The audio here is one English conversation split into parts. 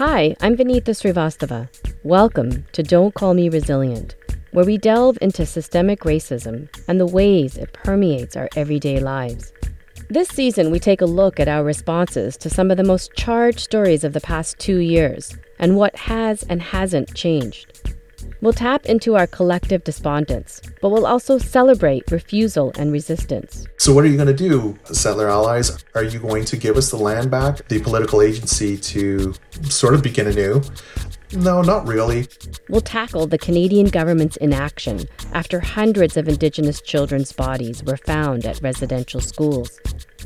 Hi, I'm Vinita Srivastava. Welcome to Don't Call Me Resilient, where we delve into systemic racism and the ways it permeates our everyday lives. This season, we take a look at our responses to some of the most charged stories of the past two years and what has and hasn't changed. We'll tap into our collective despondence, but we'll also celebrate refusal and resistance. So, what are you going to do, settler allies? Are you going to give us the land back, the political agency to sort of begin anew? No, not really. We'll tackle the Canadian government's inaction after hundreds of Indigenous children's bodies were found at residential schools.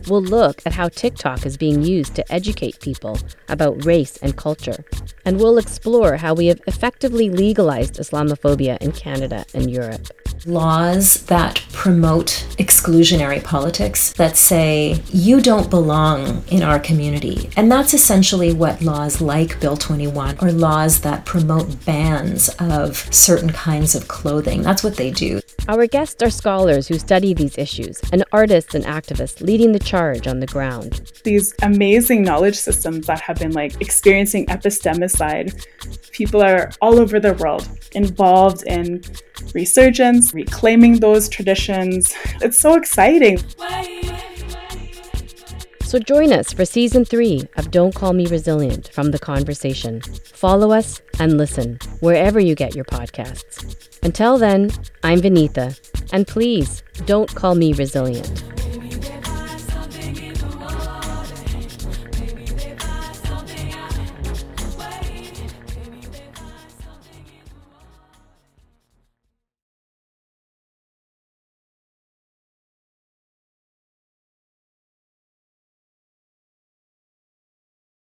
We'll look at how TikTok is being used to educate people about race and culture. And we'll explore how we have effectively legalized Islamophobia in Canada and Europe laws that promote exclusionary politics that say you don't belong in our community. And that's essentially what laws like Bill 21 or laws that promote bans of certain kinds of clothing. That's what they do. Our guests are scholars who study these issues and artists and activists leading the charge on the ground. These amazing knowledge systems that have been like experiencing epistemicide. People are all over the world involved in resurgence, reclaiming those traditions. It's so exciting. So join us for season three of Don't Call Me Resilient from The Conversation. Follow us and listen wherever you get your podcasts. Until then, I'm Vinita, and please don't call me resilient.